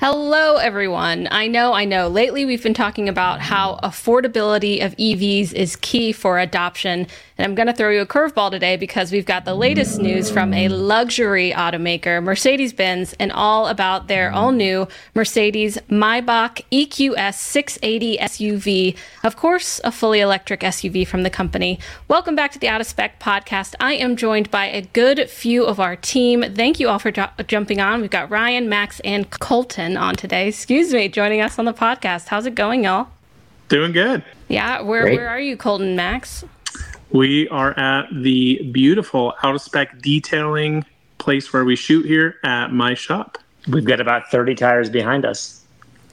Hello, everyone. I know, I know. Lately, we've been talking about how affordability of EVs is key for adoption. And I'm going to throw you a curveball today because we've got the latest news from a luxury automaker, Mercedes Benz, and all about their all new Mercedes Maybach EQS 680 SUV. Of course, a fully electric SUV from the company. Welcome back to the Out of Spec podcast. I am joined by a good few of our team. Thank you all for jumping on. We've got Ryan, Max, and Coleton on today. Excuse me, joining us on the podcast. How's it going, y'all? Doing good. Yeah, where where are you, Coleton Max? We are at the beautiful out of spec detailing place where we shoot here at my shop. We've got about 30 tires behind us.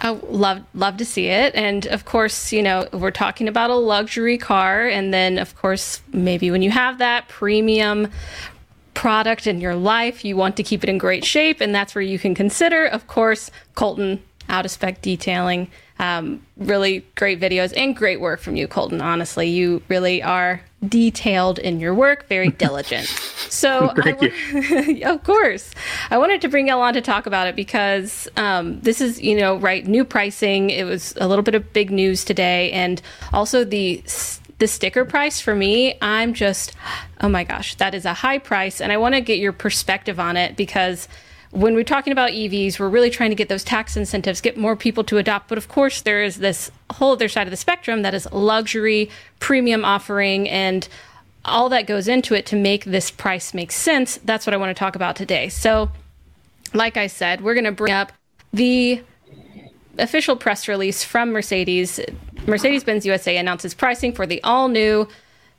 I love love to see it, and of course, you know we're talking about a luxury car, and then of course maybe when you have that premium product in your life, you want to keep it in great shape, and that's where you can consider, of course, Coleton out of spec detailing. Um, really great videos and great work from you, Coleton. Honestly, you really are detailed in your work, very diligent. So, w- of course, I wanted to bring y'all on to talk about it because um, this is, you know, right, new pricing. It was a little bit of big news today, and also the the sticker price for me. I'm just, oh my gosh, that is a high price, and I want to get your perspective on it because when we're talking about EVs, we're really trying to get those tax incentives, get more people to adopt. But of course, there is this whole other side of the spectrum that is luxury, premium offering, and all that goes into it to make this price make sense. That's what I want to talk about today. So, like I said, we're going to bring up the official press release from Mercedes. Mercedes Benz USA announces pricing for the all new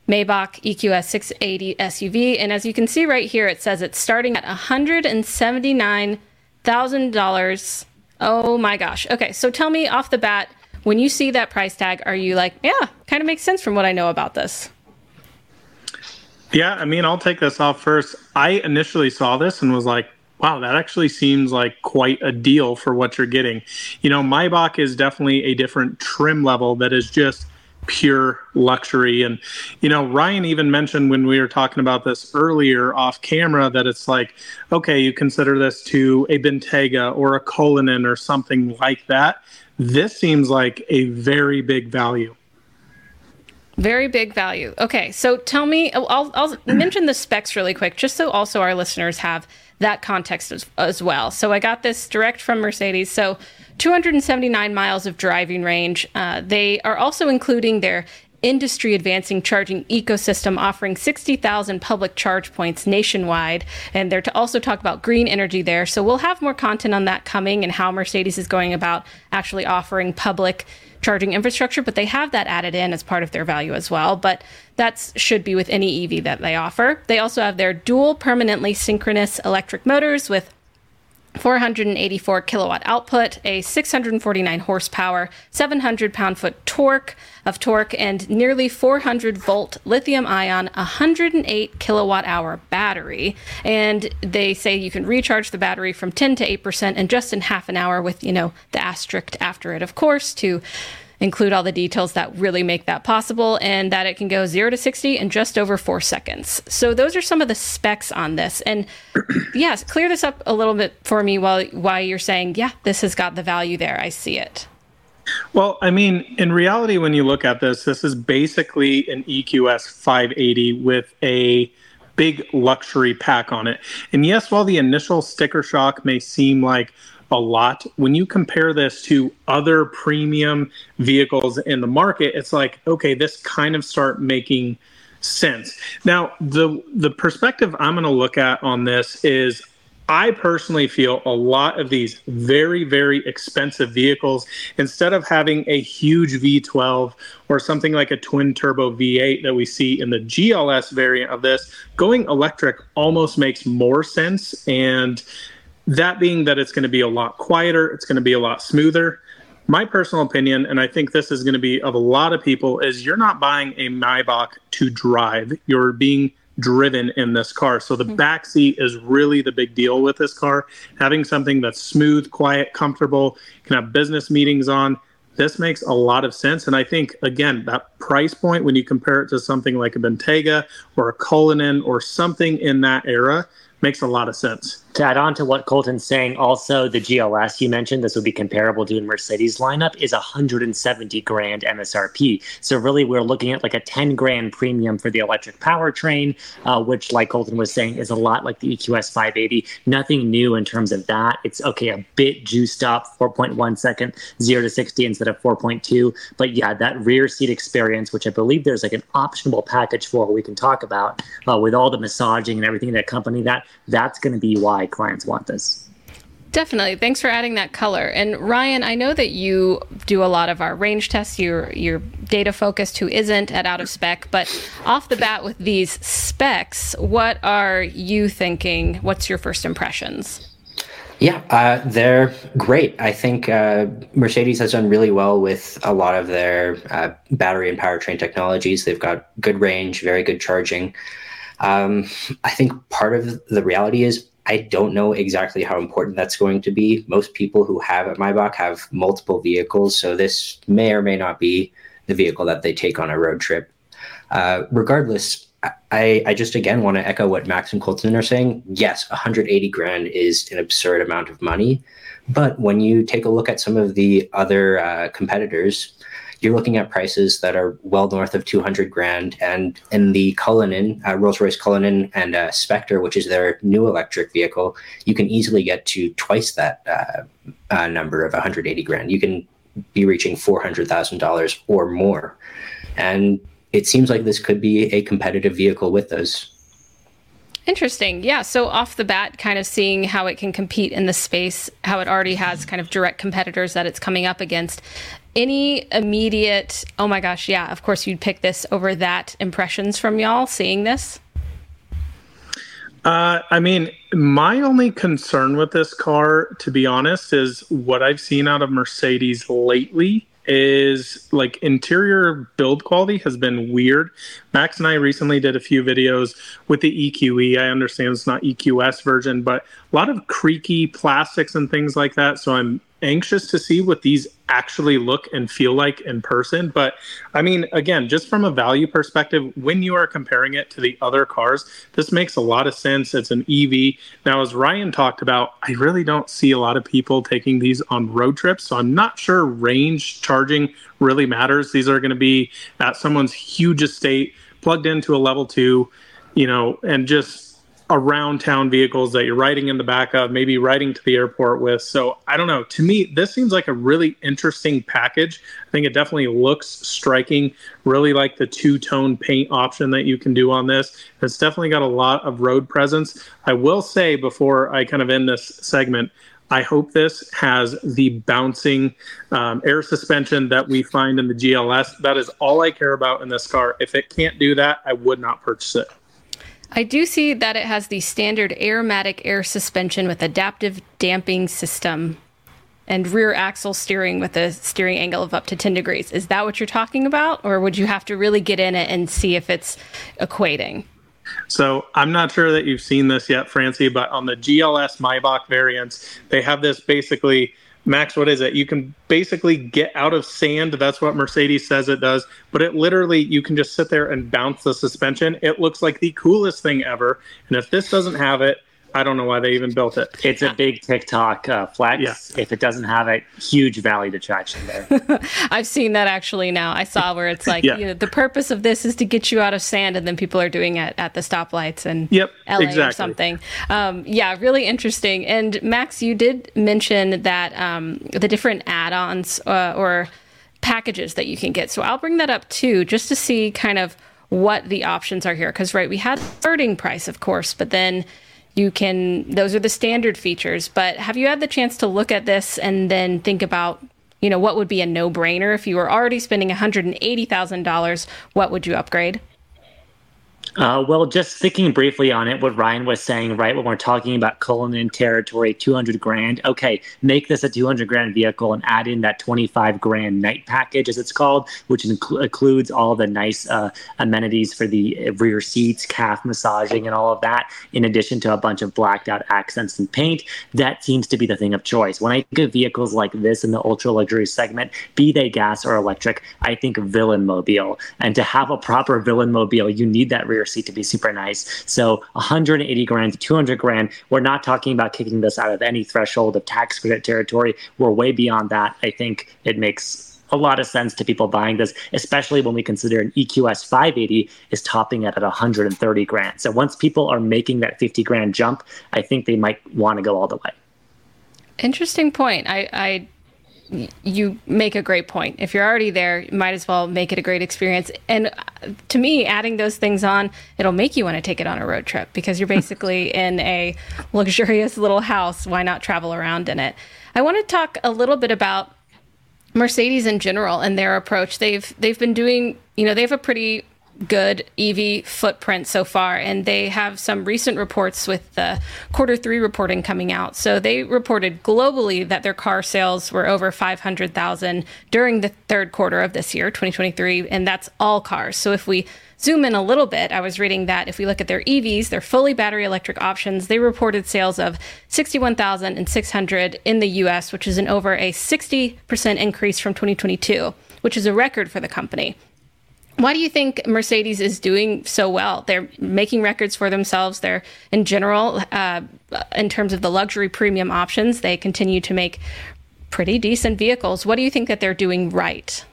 Maybach EQS 680 SUV. And as you can see right here, it says it's starting at $179,000. Oh my gosh. Okay, so tell me off the bat, when you see that price tag, are you like, yeah, kind of makes sense from what I know about this? Yeah, I mean, I'll take this off first. I initially saw this and was like, wow, that actually seems like quite a deal for what you're getting. You know, Maybach is definitely a different trim level that is just pure luxury. And, you know, Ryan even mentioned when we were talking about this earlier off camera that it's like, okay, you consider this to a Bentayga or a Cullinan or something like that. This seems like a very big value. Very big value. Okay, so tell me, I'll, I'll mention the specs really quick, just so also our listeners have that context as, as well. So I got this direct from Mercedes. So 279 miles of driving range. Uh, they are also including their industry advancing charging ecosystem offering 60,000 public charge points nationwide. And they're to also talk about green energy there. So we'll have more content on that coming and how Mercedes is going about actually offering public charging infrastructure, but they have that added in as part of their value as well. But that should be with any EV that they offer. They also have their dual permanently synchronous electric motors with 484 kilowatt output, a 649 horsepower, 700 pound foot torque of torque, and nearly 400 volt lithium ion, 108 kilowatt hour battery. And they say you can recharge the battery from 10 to 8% and just in half an hour with, you know, the asterisk after it, of course, to include all the details that really make that possible, and that it can go 0 to 60 in just over four seconds. So, those are some of the specs on this. And yes, clear this up a little bit for me while, while you're saying, yeah, this has got the value there. I see it. Well, I mean, in reality, when you look at this, this is basically an EQS 580 with a big luxury pack on it. And yes, while the initial sticker shock may seem like, a lot. When you compare this to other premium vehicles in the market, it's like, okay, this kind of start making sense. Now, the the perspective I'm going to look at on this is I personally feel a lot of these very, very expensive vehicles, instead of having a huge V12 or something like a twin turbo V8 that we see in the GLS variant of this, going electric almost makes more sense. And that being that it's going to be a lot quieter, it's going to be a lot smoother. My personal opinion, and I think this is going to be of a lot of people, is you're not buying a Maybach to drive. You're being driven in this car. So the mm-hmm. back seat is really the big deal with this car. Having something that's smooth, quiet, comfortable, can have business meetings on. This makes a lot of sense. And I think, again, that price point, when you compare it to something like a Bentayga or a Cullinan or something in that era, makes a lot of sense to add on to what Coleton's saying, also the GLS you mentioned, this would be comparable to a Mercedes lineup, is 170 grand MSRP. So really, we're looking at like a 10 grand premium for the electric powertrain, uh, which, like Coleton was saying, is a lot like the EQS 580. Nothing new in terms of that. It's okay, a bit juiced up, 4.1 second, zero to 60 instead of 4.2. But yeah, that rear seat experience, which I believe there's like an optional package for, we can talk about uh, with all the massaging and everything that accompany that. That's going to be why why clients want this. Definitely. Thanks for adding that color. And Ryan, I know that you do a lot of our range tests. You're you're data focused who isn't at out of spec, but off the bat with these specs, what are you thinking? What's your first impressions? Yeah, uh, they're great. I think uh, Mercedes has done really well with a lot of their uh, battery and powertrain technologies. They've got good range, very good charging. Um, I think part of the reality is I don't know exactly how important that's going to be. Most people who have at Maybach have multiple vehicles, so this may or may not be the vehicle that they take on a road trip. Uh, regardless, I, I just again want to echo what Max and Coleton are saying. Yes, 180 grand is an absurd amount of money, but when you take a look at some of the other uh, competitors, you're looking at prices that are well north of 200 grand. And in the Cullinan, uh, Rolls Royce Cullinan and uh, Spectre, which is their new electric vehicle, you can easily get to twice that uh, uh number of 180 grand. You can be reaching $400,000 or more. And it seems like this could be a competitive vehicle with those. Interesting. Yeah. So, off the bat, kind of seeing how it can compete in the space, how it already has kind of direct competitors that it's coming up against any immediate, oh my gosh, yeah, of course you'd pick this over that impressions from y'all seeing this? Uh, I mean, my only concern with this car, to be honest, is what I've seen out of Mercedes lately is like interior build quality has been weird. Max and I recently did a few videos with the EQE. I understand it's not EQS version, but a lot of creaky plastics and things like that. So I'm anxious to see what these actually look and feel like in person. But I mean, again, just from a value perspective, when you are comparing it to the other cars, this makes a lot of sense. It's an EV. Now, as Ryan talked about, I really don't see a lot of people taking these on road trips. So I'm not sure range charging really matters. These are going to be at someone's huge estate, plugged into a level two, you know, and just around town vehicles that you're riding in the back of, maybe riding to the airport with. So I don't know. To me, this seems like a really interesting package. I think it definitely looks striking. Really like the two tone paint option that you can do on this. It's definitely got a lot of road presence. I will say before I kind of end this segment, I hope this has the bouncing um, air suspension that we find in the GLS. That is all I care about in this car. If it can't do that, I would not purchase it. I do see that it has the standard AIRMATIC air suspension with adaptive damping system and rear axle steering with a steering angle of up to 10 degrees. Is that what you're talking about? Or would you have to really get in it and see if it's equating? So I'm not sure that you've seen this yet, Francie, but on the GLS Maybach variants, they have this basically Max, what is it? You can basically get out of sand. That's what Mercedes says it does. But it literally, you can just sit there and bounce the suspension. It looks like the coolest thing ever. And if this doesn't have it, I don't know why they even built it. It's a big TikTok uh, flex. Yeah. If it doesn't have a huge value detraction there. I've seen that actually now. I saw where it's like, yeah. you know, the purpose of this is to get you out of sand, and then people are doing it at the stoplights and yep, LA exactly. or something. Um, yeah, really interesting. And Max, you did mention that um, the different add-ons uh, or packages that you can get. So I'll bring that up too, just to see kind of what the options are here. Because right, we had starting price, of course, but then you can those are the standard features but have you had the chance to look at this and then think about you know what would be a no-brainer? If you were already spending $180000 what would you upgrade uh, well, just thinking briefly on it, what Ryan was saying, right, when we're talking about Cullinan territory, 200 grand, okay, make this a 200 grand vehicle and add in that 25 grand night package, as it's called, which inc- includes all the nice uh, amenities for the rear seats, calf massaging, and all of that, in addition to a bunch of blacked out accents and paint. That seems to be the thing of choice. When I think of vehicles like this in the ultra luxury segment, be they gas or electric, I think villain mobile. And to have a proper villain mobile, you need that rear seat to be super nice. So 180 grand to 200 grand. We're not talking about kicking this out of any threshold of tax credit territory. We're way beyond that. I think it makes a lot of sense to people buying this, especially when we consider an EQS 580 is topping it at 130 grand. So once people are making that 50 grand jump, I think they might want to go all the way. Interesting point. I, I you make a great point. If you're already there, you might as well make it a great experience. And uh, to me, adding those things on, it'll make you want to take it on a road trip because you're basically in a luxurious little house. Why not travel around in it? I want to talk a little bit about Mercedes in general and their approach. They've they've been doing, you know, they have a pretty good EV footprint so far, and they have some recent reports with the quarter three reporting coming out. So they reported globally that their car sales were over 500,000 during the third quarter of this year, 2023, and that's all cars. So if we zoom in a little bit, I was reading that if we look at their EVs, their fully battery electric options, they reported sales of 61,600 in the US, which is an over a 60% increase from 2022, which is a record for the company. Why do you think Mercedes is doing so well? They're making records for themselves. They're, in general, uh, in terms of the luxury premium options, they continue to make pretty decent vehicles. What do you think that they're doing right?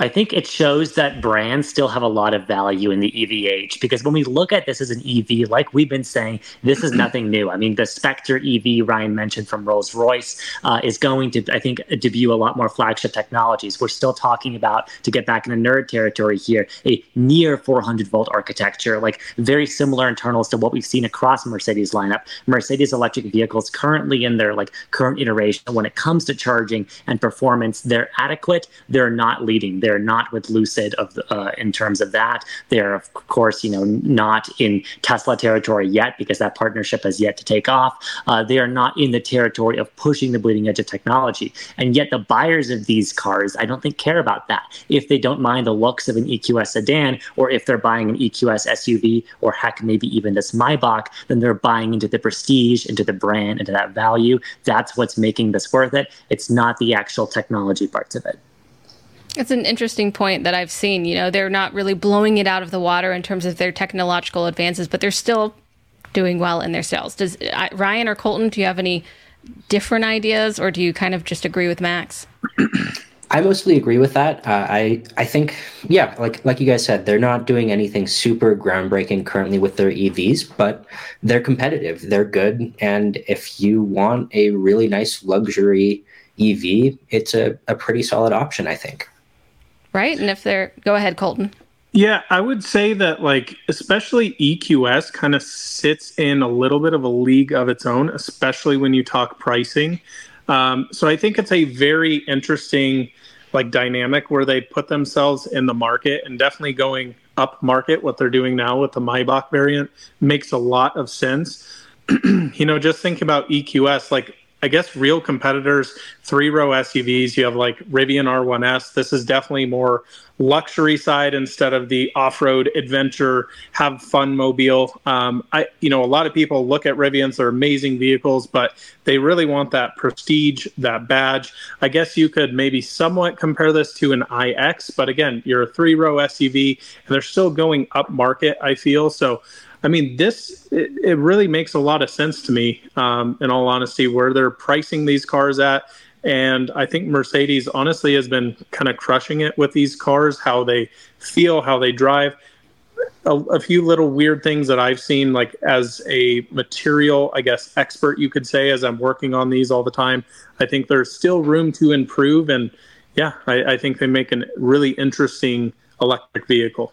I think it shows that brands still have a lot of value in the EV age because when we look at this as an EV, like we've been saying, this is nothing new. I mean, the Spectre EV Ryan mentioned from Rolls Royce uh, is going to, I think, debut a lot more flagship technologies. We're still talking about, to get back in the nerd territory here, a near 400 volt architecture, like very similar internals to what we've seen across Mercedes lineup. Mercedes electric vehicles currently in their like current iteration, when it comes to charging and performance, they're adequate. They're not leading they're not with Lucid of the, uh, in terms of that. They're of course, you know, not in Tesla territory yet because that partnership has yet to take off. Uh, they are not in the territory of pushing the bleeding edge of technology, and yet the buyers of these cars, I don't think, care about that. If they don't mind the looks of an EQS sedan, or if they're buying an EQS SUV, or heck, maybe even this Maybach, then they're buying into the prestige, into the brand, into that value. That's what's making this worth it. It's not the actual technology parts of it. It's an interesting point that I've seen. You know, they're not really blowing it out of the water in terms of their technological advances, but they're still doing well in their sales. Does uh, Ryan or Coleton, do you have any different ideas, or do you kind of just agree with Max? I mostly agree with that. Uh, I I think yeah, like like you guys said, they're not doing anything super groundbreaking currently with their EVs, but they're competitive. They're good, and if you want a really nice luxury EV, it's a, a pretty solid option, I think right? And if they're, go ahead, Coleton. Yeah, I would say that, like, especially EQS kind of sits in a little bit of a league of its own, especially when you talk pricing. Um, so I think it's a very interesting, like, dynamic where they put themselves in the market and definitely going up market. What they're doing now with the Maybach variant makes a lot of sense. you know, just think about EQS, like I guess real competitors, three row SUVs. You have like Rivian R1S. This is definitely more luxury side instead of the off road adventure, have fun mobile. Um, I, you know, a lot of people look at Rivians; they're amazing vehicles, but they really want that prestige, that badge. I guess you could maybe somewhat compare this to an iX, but again, you're a three row SUV, and they're still going up market. I feel so. I mean, this it, it, really makes a lot of sense to me. Um, in all honesty, where they're pricing these cars at, and I think Mercedes honestly has been kind of crushing it with these cars. How they feel, how they drive. A, a, few little weird things that I've seen, like as a material, I guess, expert, you could say, as I'm working on these all the time. I think there's still room to improve. And yeah, I, I think they make a really interesting electric vehicle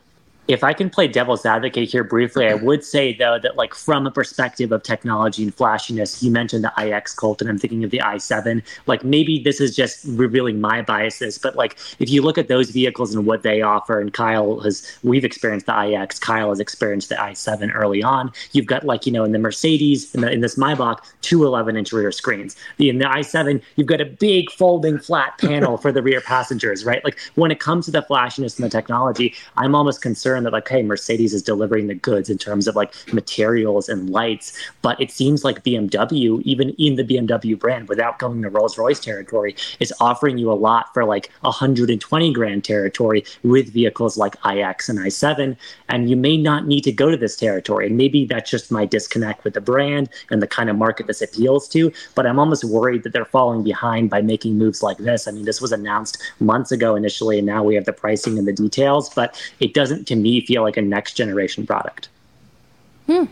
if I can play devil's advocate here briefly, I mm-hmm. would say though that like from a perspective of technology and flashiness, you mentioned the iX Colt, and I'm thinking of the i7. Like maybe this is just revealing my biases, but like if you look at those vehicles and what they offer, and Kyle has we've experienced the iX, Kyle has experienced the i7 early on. You've got like you know in the Mercedes in, the, in this Maybach two 11 inch rear screens. In the i7 you've got a big folding flat panel for the rear passengers, right? Like when it comes to the flashiness and the technology, I'm almost concerned concerned that like, hey, Mercedes is delivering the goods in terms of like materials and lights, but it seems like BMW, even in the BMW brand, without going to Rolls Royce territory, is offering you a lot for like 120 grand territory with vehicles like iX and i7, and you may not need to go to this territory. And maybe that's just my disconnect with the brand and the kind of market this appeals to. But I'm almost worried that they're falling behind by making moves like this. I mean, this was announced months ago initially, and now we have the pricing and the details, but it doesn't to me feel like a next generation product. Hmm.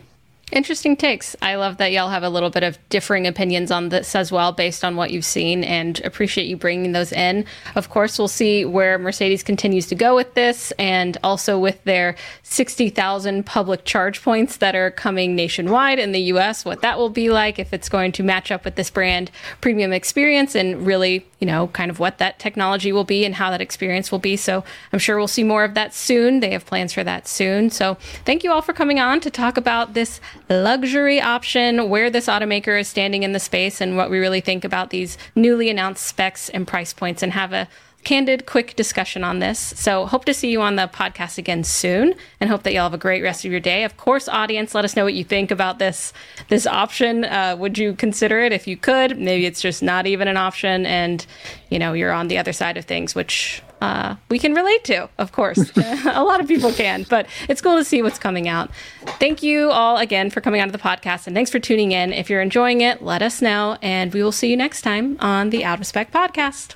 Interesting takes. I love that y'all have a little bit of differing opinions on this as well, based on what you've seen, and appreciate you bringing those in. Of course, we'll see where Mercedes continues to go with this, and also with their 60,000 public charge points that are coming nationwide in the US, what that will be like, if it's going to match up with this brand premium experience, and really, you know, kind of what that technology will be and how that experience will be. So I'm sure we'll see more of that soon. They have plans for that soon. So thank you all for coming on to talk about this luxury option, where this automaker is standing in the space, and what we really think about these newly announced specs and price points, and have a candid, quick discussion on this. So, hope to see you on the podcast again soon, and hope that y'all have a great rest of your day. Of course, audience, let us know what you think about this this option. Uh, would you consider it if you could? Maybe it's just not even an option, and you know you're on the other side of things, which uh, we can relate to, of course. a lot of people can, but it's cool to see what's coming out. Thank you all again for coming onto the podcast, and thanks for tuning in. If you're enjoying it, let us know, and we will see you next time on the Out of Spec podcast.